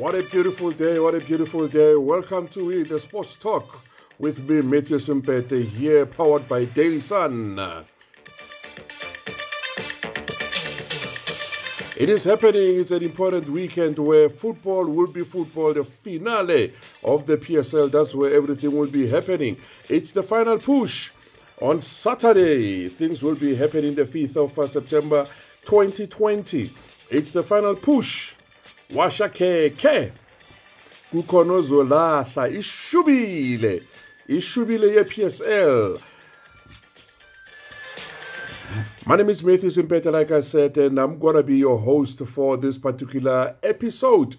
What a beautiful day, what a beautiful day. Welcome to it, the Sports Talk with me, Matthew Simpete, here powered by Daily Sun. It is happening, it's an important weekend where football will be football, the finale of the PSL, that's where everything will be happening. It's the final push. On Saturday, things will be happening the 5th of September 2020. It's the final push kukhona ozolahla ishubile ishubile ye-psl my name is Matthew Simpeta, like I said, and I'm to be your host for this particular episode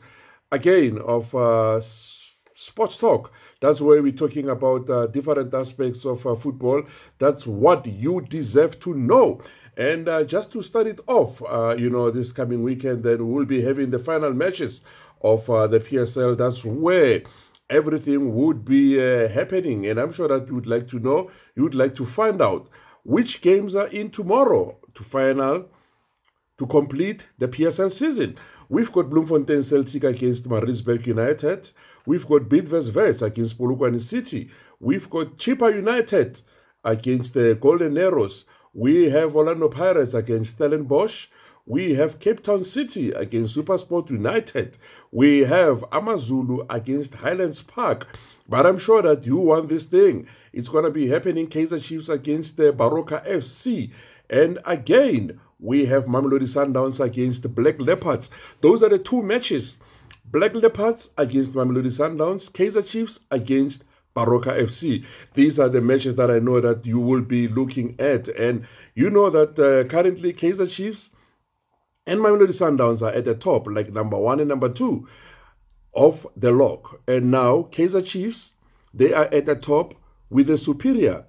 again of uh, Sports Talk. That's where we're talking about uh, different aspects of uh, football. That's what you deserve to know. And uh, just to start it off, uh, you know, this coming weekend, then we'll be having the final matches of uh, the PSL. That's where everything would be uh, happening. And I'm sure that you would like to know, you would like to find out which games are in tomorrow to final to complete the PSL season. We've got Bloemfontein Celtic against Maritzburg United. We've got Bidvest Wits against Polokwane City. We've got Chippa United against the Golden Arrows. We have Orlando Pirates against Stellenbosch. We have Cape Town City against Supersport United. We have Amazulu against Highlands Park. But I'm sure that you want this thing. It's going to be happening Kaizer Chiefs against uh, the Baroka FC. And again, we have Mamelodi Sundowns against Black Leopards. Those are the two matches. Black Leopards against Mamelodi Sundowns, Kaizer Chiefs against Baroka FC. These are the matches that I know that you will be looking at. And you know that uh, currently Kaizer Chiefs and Mamelodi Sundowns are at the top, like number one and number two of the log. And now Kaizer Chiefs, they are at the top with a superior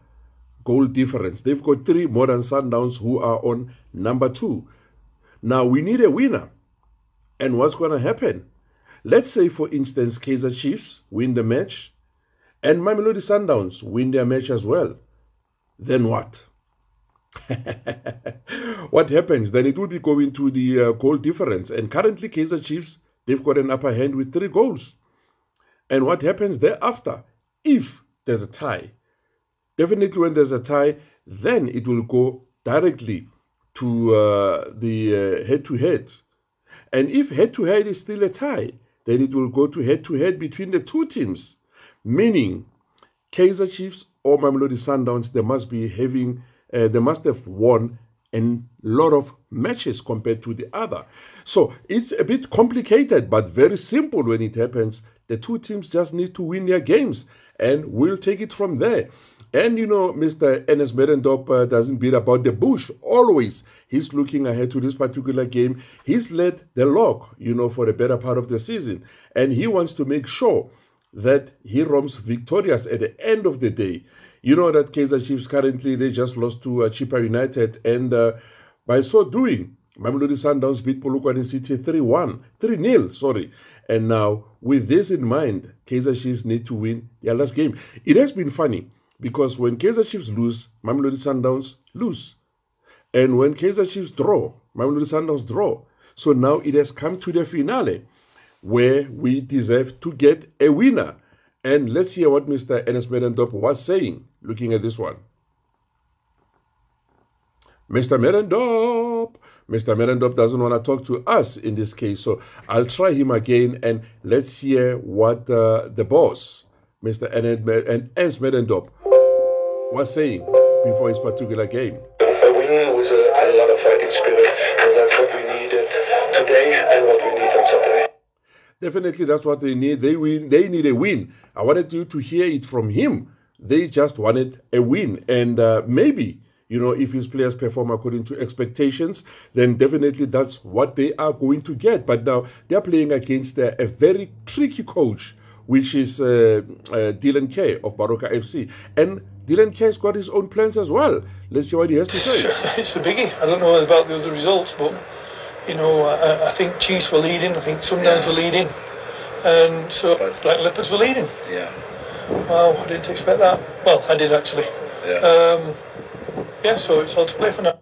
goal difference. They've got three modern Sundowns who are on number two. Now we need a winner. And what's going to happen? Let's say, for instance, Kaizer Chiefs win the match and Mamelodi Sundowns win their match as well, then what? what happens? Then it will be going to the uh, goal difference. And currently, Kaizer Chiefs, they've got an upper hand with three goals. And what happens thereafter? If there's a tie, definitely when there's a tie, then it will go directly to uh, the head to head. And if head to head is still a tie, then it will go to head to head between the two teams meaning Kaizer Chiefs or Mamelodi Sundowns, they must be having, uh, they must have won a lot of matches compared to the other. So it's a bit complicated, but very simple when it happens. The two teams just need to win their games, and we'll take it from there. And you know, Mr. Ernest Middendorp uh, doesn't beat about the bush. Always, he's looking ahead to this particular game. He's led the log, you know, for the better part of the season, and he wants to make sure that he roams victorious at the end of the day. You know that Kaizer Chiefs currently they just lost to uh, Chippa United, and uh, by so doing, Mamelodi Sundowns beat Polokwane City 3-1, 3-0, sorry. And now, with this in mind, Kaizer Chiefs need to win their last game. It has been funny because when Kaizer Chiefs lose, Mamelodi Sundowns lose. And when Kaizer Chiefs draw, Mamelodi Sundowns draw. So now it has come to the finale where we deserve to get a winner. And let's hear what Mr. Ernest Middendorp was saying, looking at this one. Mr. Middendorp, Mr. Middendorp doesn't want to talk to us in this case, so I'll try him again and let's hear what uh, the boss, Mr. Ernest Middendorp, was saying before his particular game. A win with a, a lot of fighting spirit, and that's what we needed today and what we need on Saturday. Definitely, that's what they need. They win. They need a win. I wanted you to hear it from him. They just wanted a win, and uh, maybe you know if his players perform according to expectations, then definitely that's what they are going to get. But now they are playing against a, a very tricky coach, which is uh, uh, Dylan Kerr of Baroka FC, and Dylan Kerr's got his own plans as well. Let's see what he has to say. it's the biggie. I don't know about the other results, but you know, I, I think Chiefs were leading. I think Sundowns yeah. were leading, and so Black Leopards were leading. Yeah. Wow, I didn't expect that. Well, I did actually. Yeah. Um, yeah. So it's all to play for now.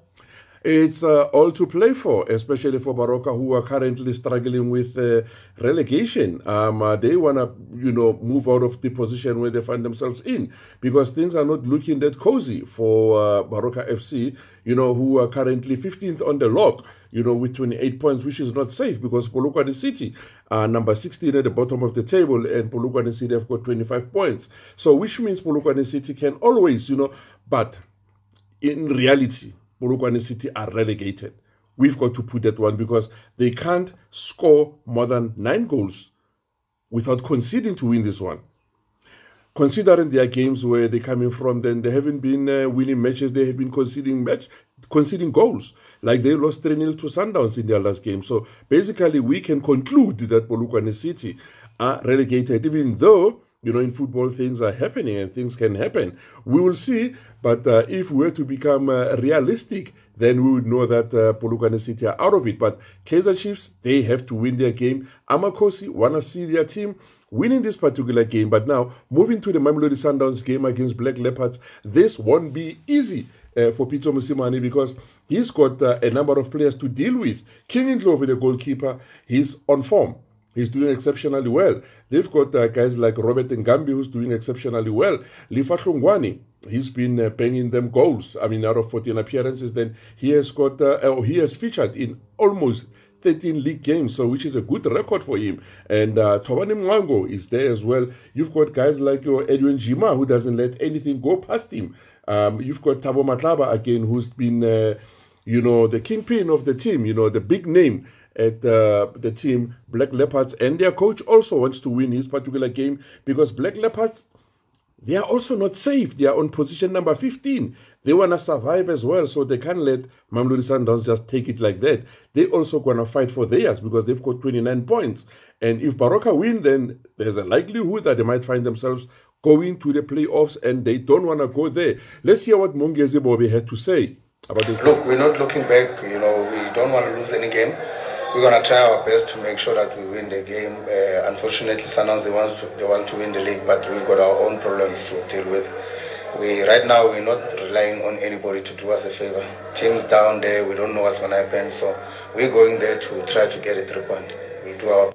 it's uh, all to play for, especially for Baroka, who are currently struggling with uh, relegation. Um, uh, they want to, you know, move out of the position where they find themselves in because things are not looking that cozy for uh, Baroka FC, you know, who are currently 15th on the log, you know, with 28 points, which is not safe because Polokwane City are number 16 at the bottom of the table and Polokwane City have got 25 points. So, which means Polokwane City can always, you know, but in reality, Polokwane City are relegated. We've got to put that one because they can't score more than nine goals without conceding to win this one. Considering their games where they're coming from, then they haven't been uh, winning matches, they have been conceding match, conceding goals. Like they lost 3 0 to Sundowns in their last game. So basically, we can conclude that Polokwane City are relegated, even though you know, in football, things are happening and things can happen. We will see. But uh, if we were to become uh, realistic, then we would know that uh, Polokwane City are out of it. But Kaizer Chiefs, they have to win their game. Amakhosi want to see their team winning this particular game. But now, moving to the Mamelodi Sundowns game against Black Leopards, this won't be easy. Uh, for Pitso Mosimane because he's got uh, a number of players to deal with. King Ndlovu, the goalkeeper, he's on form. He's doing exceptionally well. They've got uh, guys like Robert Ngambi, who's doing exceptionally well. Lifa Hlongwane, he's been uh, banging them goals. I mean, out of 14 appearances, then he has got, uh, oh, he has featured in almost 13 league games, so which is a good record for him. And uh, Tobani Mwango is there as well. You've got guys like your Edwin Gyimah, who doesn't let anything go past him. Um, you've got Thabo Matlaba again, who's been, uh, you know, the kingpin of the team, you know, the big name at uh, the team Black Leopards, and their coach also wants to win his particular game because Black Leopards they are also not safe. They are on position number 15. They want to survive as well, so they can't let Mamelodi Sundowns just take it like that. They also going to fight for theirs because they've got 29 points. And if Baroka win, then there's a likelihood that they might find themselves going to the playoffs and they don't want to go there. Let's hear what Mongezi Bobe had to say about this. Look, we're not looking back. You know, we don't want to lose any game we're gonna try our best to make sure that we win the game. Uh, unfortunately, Sundowns they want they want to win the league, but we've got our own problems to deal with. We right now we're not relying on anybody to do us a favor. Teams down there, we don't know what's gonna happen, so we're going there to try to get a three point. We'll do our.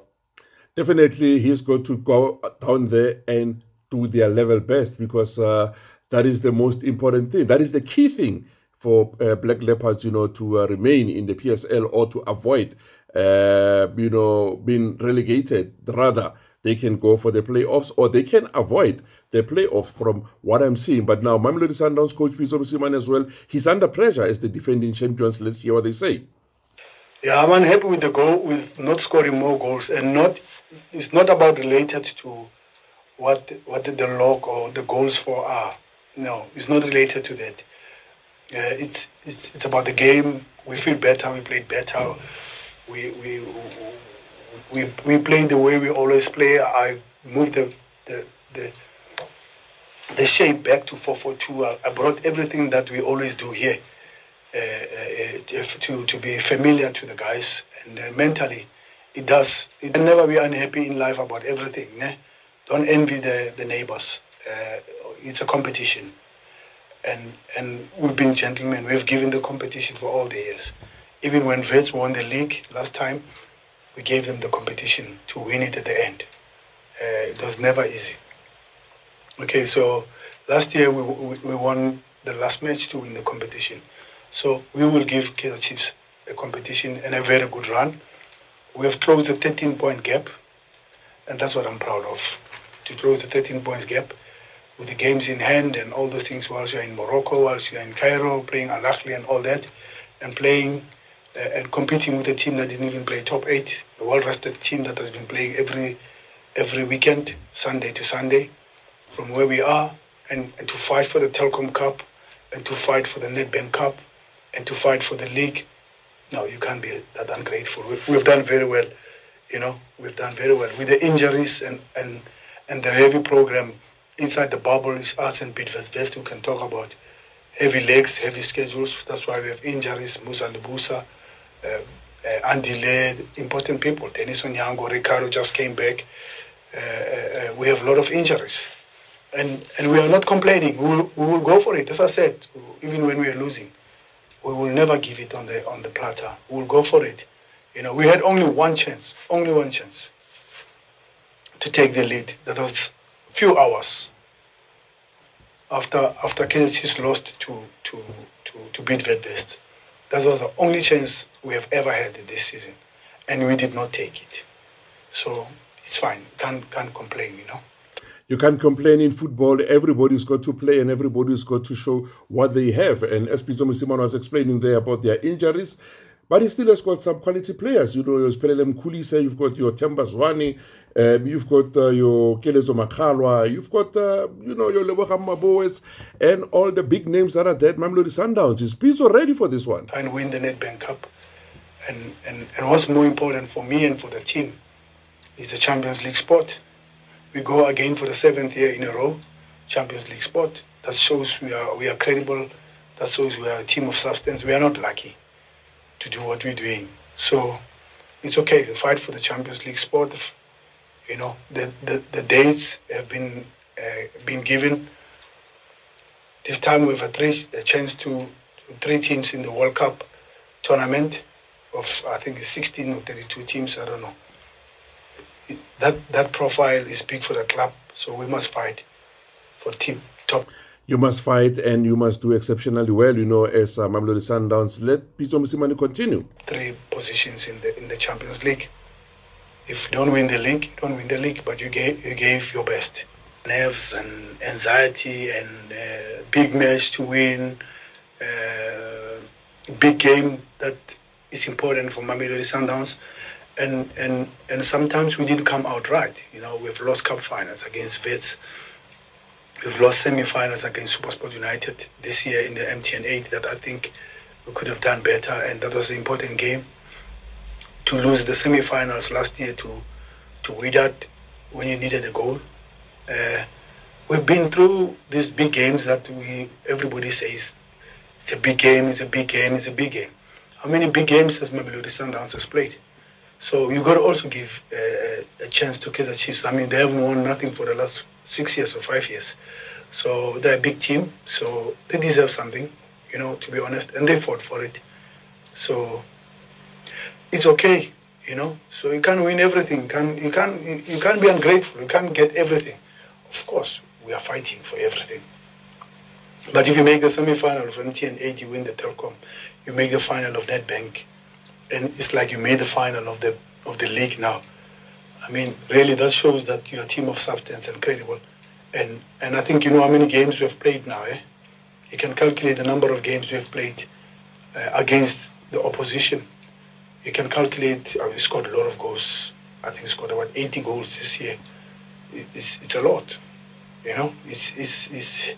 Definitely, he's going to go down there and do their level best because uh, that is the most important thing. That is the key thing for uh, Black Leopards, you know, to uh, remain in the PSL or to avoid uh, you know, being relegated. Rather, they can go for the playoffs or they can avoid the playoffs from what I'm seeing. But now, Mamelodi Sundowns coach Pitso Mosimane as well, he's under pressure as the defending champions. Let's hear what they say. Yeah, I'm unhappy with the goal, with not scoring more goals, and not. It's not about related to what what the log or the goals for are. No, it's not related to that. Uh, it's it's it's about the game. We feel better. We played better we we we we play the way we always play. I moved the the the, the shape back to 442. I, I brought everything that we always do here uh, uh, to to be familiar to the guys and uh, mentally. It does. It can never be unhappy in life about everything. Ne? Don't envy the, the neighbors. Uh, it's a competition. And, and we've been gentlemen. We've given the competition for all the years. Even when Wits won the league last time, we gave them the competition to win it at the end. Uh, it was never easy. Okay, so last year we, we, we, won the last match to win the competition. So we will give Kaizer Chiefs a competition and a very good run. We have closed a 13 point gap, and that's what I'm proud of. To close the 13 points gap with the games in hand and all those things whilst you're in Morocco, whilst you're in Cairo, playing Al Ahly and all that, and playing uh, and competing with a team that didn't even play top eight, a well-rested team that has been playing every every weekend, Sunday to Sunday, from where we are, and, and to fight for the Telkom Cup, and to fight for the Nedbank Cup, and to fight for the league. No, you can't be that ungrateful. We, have done very well, you know. We've done very well with the injuries and and and the heavy program inside the bubble is us and Bidvest who can talk about heavy legs, heavy schedules. That's why we have injuries. Mosa Lebusa, uh, uh, important people. Dennis Onyango, Ricardo just came back. Uh, we have a lot of injuries. And, and we are not complaining. We will, we will go for it. As I said, even when we are losing, we will never give it on the on the platter. We'll go for it. You know, we had only one chance, only one chance to take the lead. That was few hours after after Chiefs lost to to to to Bidvest. That was the only chance we have ever had this season, and we did not take it. So it's fine. Can't can't complain, you know. You can't complain in football. Everybody's got to play and everybody's got to show what they have. And as Pitso Mosimane was explaining there about their injuries, but he still has got some quality players. You know, your Sphelele Mkhulise, you've got your Themba Zwane, um, you've got uh, your Keletso Makgalwa, you've got, uh, you know, your Lebohang Maboes, and all the big names that are there. Mamelodi Sundowns. Is Pitso ready for this one? And win the Nedbank Cup. And, and, and what's more important for me and for the team is the Champions League spot. We go again for the seventh year in a row, Champions League spot. That shows we are, we are credible. That shows we are a team of substance. We are not lucky to do what we're doing. So it's okay to fight for the Champions League spot. You know, the, the, the dates have been uh, been given. This time we've had a chance to three teams in the World Cup tournament of I think 16 or 32 teams. I don't know. It, that that profile is big for the club, so we must fight for team top you must fight and you must do exceptionally well, you know, as uh, Mamelodi Sundowns. Let Pitso Mosimane continue. Three positions in the in the Champions League. If you don't win the league, you don't win the league, but you gave you gave your best. Nerves and anxiety and uh, big match to win, uh, big game that is important for Mamelodi Sundowns. And, and, and sometimes we didn't come out right. You know, we've lost cup finals against Wits We've lost semi-finals against SuperSport United this year in the MTN 8 that I think we could have done better, and that was an important game. To lose the semi-finals last year to to Wydad when you needed a goal. Uh, we've been through these big games that we everybody says it's a big game, it's a big game, it's a big game. How many big games has Mamelodi Sundowns has played? So you got to also give uh, a chance to Kaizer Chiefs. I mean, they haven't won nothing for the last six years or five years. So they're a big team, so they deserve something, you know, to be honest, and they fought for it. So it's okay, you know. So you can't win everything. You can't you can't you can't be ungrateful. You can't get everything. Of course, we are fighting for everything. But if you make the semi-final of MTN 8, you win the Telkom. You make the final of Nedbank, and it's like you made the final of the of the league now. I mean, really, that shows that you're a team of substance and credible. And and I think you know how many games you have played now. Eh? You can calculate the number of games you have played uh, against the opposition. You can calculate. Uh, we scored a lot of goals. I think we scored about 80 goals this year. It's, it's a lot. You know, it's, it's, it's,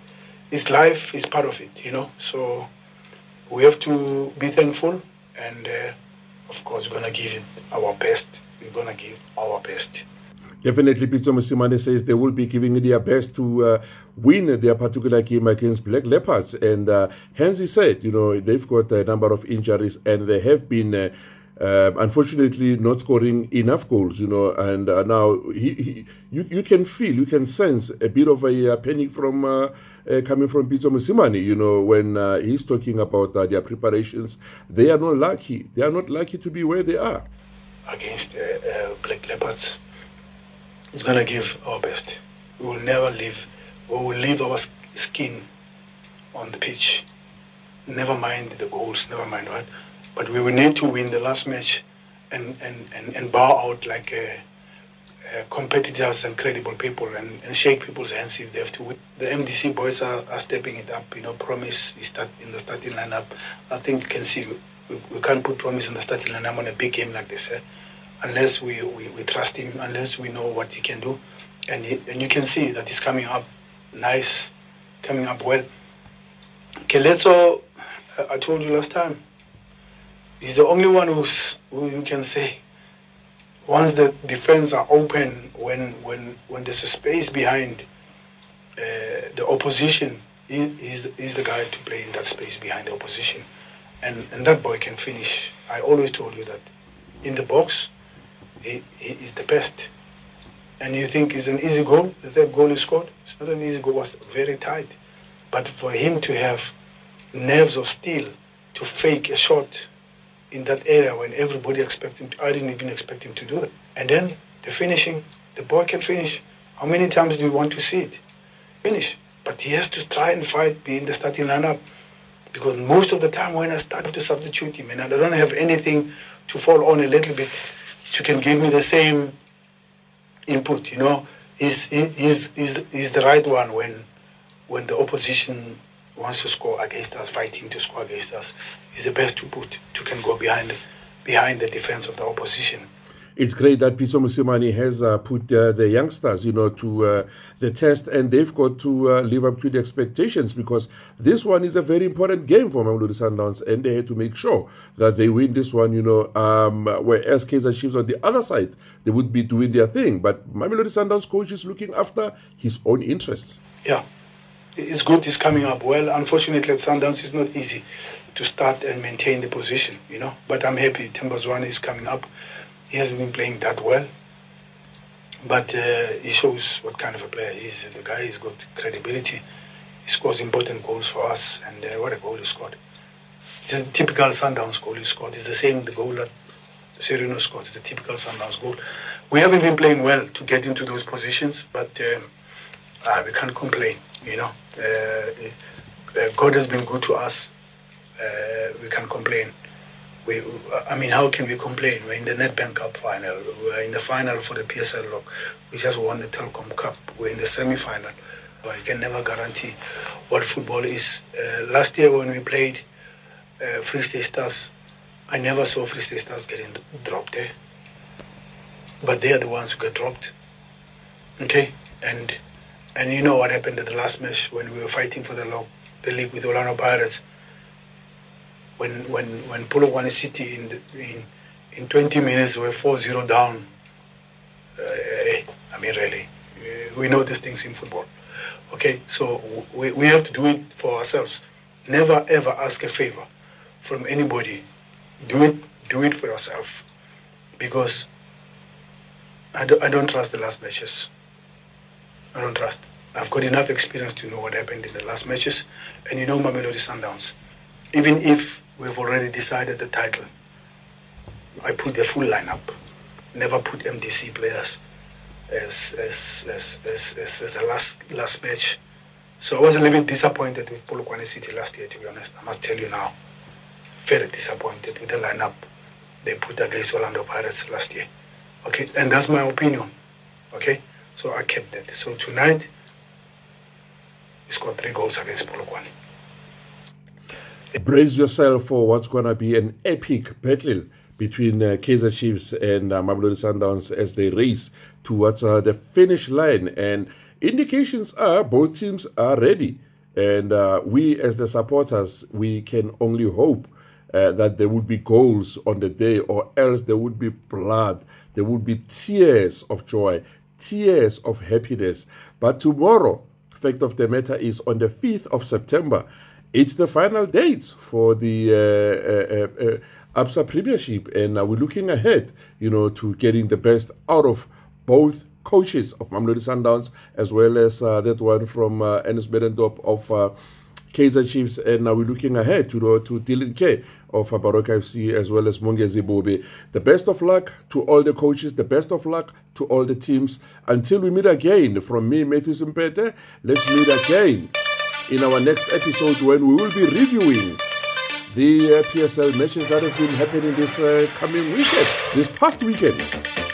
it's life is part of it, you know. So we have to be thankful and, uh, of course, we're going to give it our best we're going to give our best. Definitely, Pitso Mosimane says they will be giving their best to uh, win their particular game against Black Leopards. And uh, hence, he said, you know, they've got a number of injuries and they have been. Uh, uh, unfortunately, not scoring enough goals, you know, and uh, now he, he, you, you can feel, you can sense a bit of a uh, panic from uh, uh, coming from Pitso Mosimane, you know, when uh, he's talking about their preparations. They are not lucky. They are not lucky to be where they are against uh, uh, Black Leopards is going to give our best. We will never leave. We will leave our skin on the pitch. Never mind the goals, never mind what. But we will need to win the last match and, and, and, and bow out like uh, uh, competitors and credible people and, and shake people's hands if they have to. The MDC boys are, are stepping it up. You know, Promise is start in the starting lineup. I think you can see we, we can't put Promise in the starting lineup on a big game like this. Eh? unless we, we, we trust him, unless we know what he can do. And, he, and you can see that he's coming up nice, coming up well. Keletso, uh, I told you last time, he's the only one who's, who you can say, once the defense are open, when, when, when there's a space behind uh, the opposition, he's, he's the guy to play in that space behind the opposition. And, and that boy can finish. I always told you that in the box, he, is the best. And you think it's an easy goal, the third goal he scored? It's not an easy goal, it was very tight. But for him to have nerves of steel to fake a shot in that area when everybody expected I didn't even expect him to do that. And then the finishing, the boy can finish. How many times do you want to see it? Finish. But he has to try and fight, be in the starting lineup. Because most of the time when I start to substitute him and I don't have anything to fall on a little bit, you can give me the same input, you know, is is is is the right one when when the opposition wants to score against us, fighting to score against us, is the best to put to can go behind behind the defense of the opposition it's great that Pitso Mosimane has uh, put uh, the youngsters, you know, to uh, the test, and they've got to uh, live up to the expectations because this one is a very important game for Mamelodi Sundowns, and they had to make sure that they win this one, you know. Um, whereas Kaizer Chiefs on the other side, they would be doing their thing, but Mamelodi Sundowns coach is looking after his own interests. Yeah, it's good. It's coming up well. Unfortunately, at Sundowns, it's not easy to start and maintain the position, you know. But I'm happy Themba Zwane is coming up he hasn't been playing that well, but uh, he shows what kind of a player he is. The guy has got credibility. He scores important goals for us, and uh, what a goal he scored. It's a typical Sundowns goal he scored. It's the same the goal that Sirino scored. It's a typical Sundowns goal. We haven't been playing well to get into those positions, but uh, we can't complain. You know, God has been good to us. Uh, we can't complain we, I mean, how can we complain? We're in the Nedbank Cup final. We're in the final for the PSL log. We just won the Telkom Cup. We're in the semi-final. But you can never guarantee what football is. Uh, last year when we played uh, Free State Stars, I never saw Free State Stars getting dropped there. But they are the ones who get dropped. Okay? And and you know what happened at the last match when we were fighting for the, the league with Orlando Pirates when when when Polokwane City in the, in in 20 minutes we're 4-0 down. Uh, I mean, really, we know these things in football. Okay, so we, we have to do it for ourselves. Never ever ask a favor from anybody. Do it do it for yourself, because I, do, I don't trust the last matches. I don't trust. I've got enough experience to know what happened in the last matches, and you know Mamelodi Sundowns. Even if we've already decided the title. I put the full lineup. Never put MDC players as as as as, as, as the last last match. So I was a little bit disappointed with Polokwane City last year, to be honest. I must tell you now. Very disappointed with the lineup they put against Orlando Pirates last year. Okay, and that's my opinion. Okay, so I kept that. So tonight, he scored three goals against Polokwane. Brace yourself for what's going to be an epic battle between uh, Kaizer Chiefs and uh, Mamelodi Sundowns as they race towards uh, the finish line. And indications are both teams are ready. And uh, we, as the supporters, we can only hope uh, that there would be goals on the day, or else there would be blood. There would be tears of joy, tears of happiness. But tomorrow, fact of the matter is on the 5th of September, it's the final dates for the uh, uh, uh, ABSA Premiership, and we're looking ahead, you know, to getting the best out of both coaches of Mamelodi Sundowns as well as uh, that one from uh, Ernest Middendorp of Kaizer Chiefs, and now we're looking ahead to the, to Dylan K of Baroka FC as well as Mongezi Bobe. The best of luck to all the coaches, the best of luck to all the teams. Until we meet again, from me, Matthew Simpete, let's meet again in our next episode when we will be reviewing the uh, PSL matches that have been happening this uh, coming weekend, this past weekend.